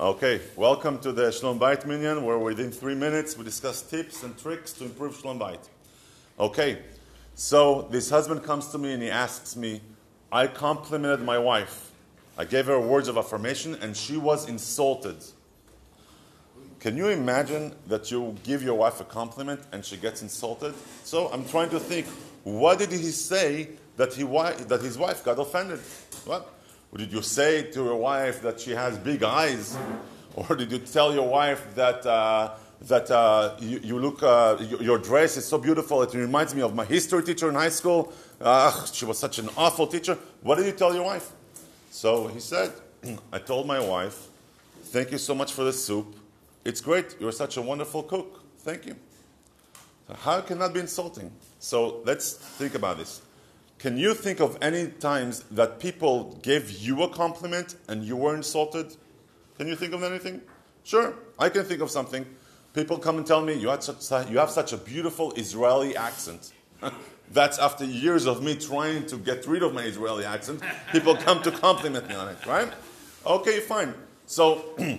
Okay, welcome to the Shalom Bait Minyan, where within three minutes we discuss tips and tricks to improve Shalom Bait. Okay, so this husband comes to me and he asks me, I complimented my wife. I gave her words of affirmation and she was insulted. Can you imagine that you give your wife a compliment and she gets insulted? So I'm trying to think, what did he say that, he, that his wife got offended? What? Did you say to your wife that she has big eyes? Or did you tell your wife that, uh, that uh, you, you, look, uh, your dress is so beautiful, it reminds me of my history teacher in high school? she was such an awful teacher. What did you tell your wife? So he said, I told my wife, thank you so much for the soup. It's great. You're such a wonderful cook. Thank you. How can that be insulting? So let's think about this. Can you think of any times that people gave you a compliment and you were insulted? Can you think of anything? Sure, I can think of something. People come and tell me, you, such, you have such a beautiful Israeli accent. That's after years of me trying to get rid of my Israeli accent. People come to compliment me on it, right? Okay, fine. So,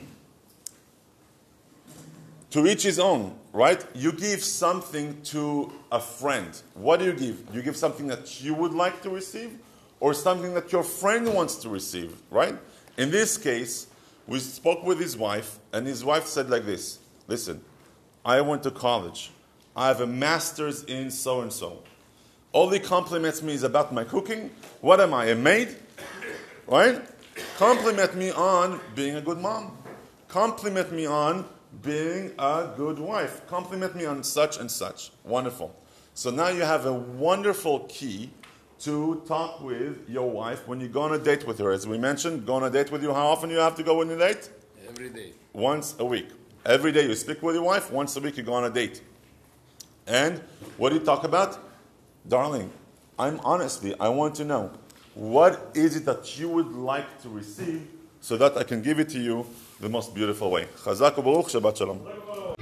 to each his own, right? You give something to a friend. What do you give? You give something that you would like to receive or something that your friend wants to receive, right? In this case, we spoke with his wife, and his wife said like this Listen, I went to college. I have a master's in so and so. All he compliments me is about my cooking. What am I, a maid? Right? Compliment me on being a good mom. Compliment me on being a good wife. Compliment me on such and such. Wonderful. So now you have a wonderful key to talk with your wife when you go on a date with her. As we mentioned, go on a date with you. How often you have to go on a date? Every day. Once a week. Every day you speak with your wife. Once a week you go on a date. And what do you talk about? Darling, I'm honestly, I want to know what is it that you would like to receive so that I can give it to you the most beautiful way. Chazak Shabbat Shalom.